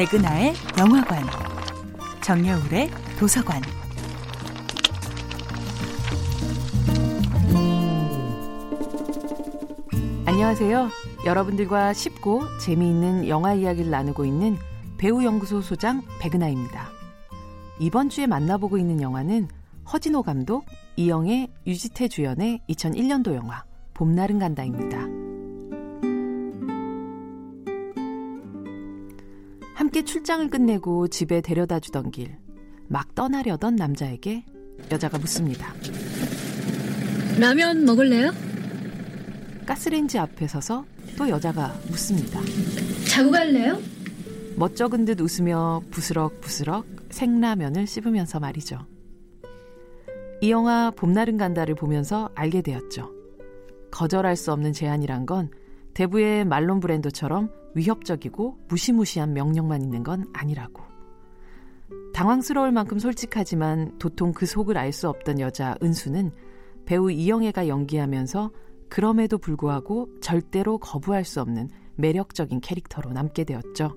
백은하의 영화관, 정여울의 도서관. 안녕하세요. 여러분들과 쉽고 재미있는 영화 이야기를 나누고 있는 배우 연구소 소장 백은하입니다. 이번 주에 만나보고 있는 영화는 허진호 감독, 이영애, 유지태 주연의 2001년도 영화 봄날은 간다입니다. 함께 출장을 끝내고 집에 데려다 주던 길, 막 떠나려던 남자에게 여자가 묻습니다. 라면 먹을래요? 가스레인지 앞에 서서 또 여자가 묻습니다. 자고 갈래요? 멋쩍은 듯 웃으며 부스럭부스럭 생라면을 씹으면서 말이죠. 이 영화 봄날은 간다를 보면서 알게 되었죠. 거절할 수 없는 제안이란 건 대부의 말론 브랜드처럼 위협적이고 무시무시한 명령만 있는 건 아니라고. 당황스러울 만큼 솔직하지만 도통 그 속을 알 수 없던 여자 은수는 배우 이영애가 연기하면서 그럼에도 불구하고 절대로 거부할 수 없는 매력적인 캐릭터로 남게 되었죠.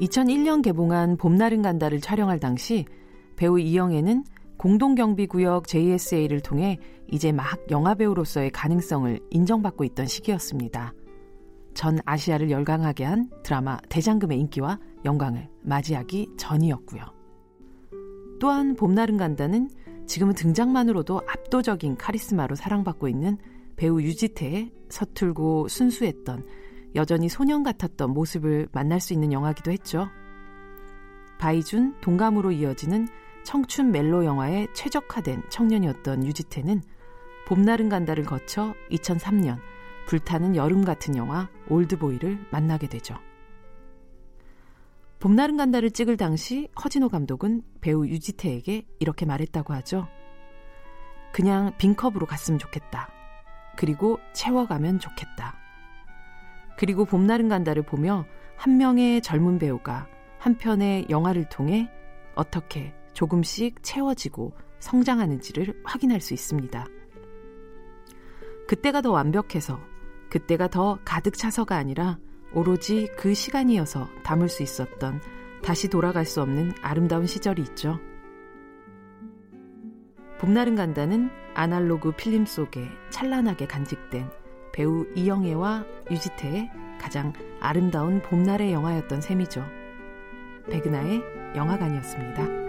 2001년 개봉한 봄날은 간다를 촬영할 당시 배우 이영애는 공동경비구역 JSA를 통해 이제 막 영화배우로서의 가능성을 인정받고 있던 시기였습니다. 전 아시아를 열광하게 한 드라마 대장금의 인기와 영광을 맞이하기 전이었고요. 또한 봄날은 간다는 지금은 등장만으로도 압도적인 카리스마로 사랑받고 있는 배우 유지태의 서툴고 순수했던 여전히 소년 같았던 모습을 만날 수 있는 영화기도 했죠. 바이준 동감으로 이어지는 청춘 멜로 영화에 최적화된 청년이었던 유지태는 봄날은 간다를 거쳐 2003년 불타는 여름 같은 영화 올드보이를 만나게 되죠. 봄날은 간다를 찍을 당시 허진호 감독은 배우 유지태에게 이렇게 말했다고 하죠. 그냥 빈컵으로 갔으면 좋겠다. 그리고 채워가면 좋겠다. 그리고 봄날은 간다를 보며 한 명의 젊은 배우가 한 편의 영화를 통해 어떻게 조금씩 채워지고 성장하는지를 확인할 수 있습니다. 그때가 더 완벽해서 그때가 더 가득 차서가 아니라 오로지 그 시간이어서 담을 수 있었던 다시 돌아갈 수 없는 아름다운 시절이 있죠. 봄날은 간다는 아날로그 필름 속에 찬란하게 간직된 배우 이영애와 유지태의 가장 아름다운 봄날의 영화였던 셈이죠. 백은하의 영화관이었습니다.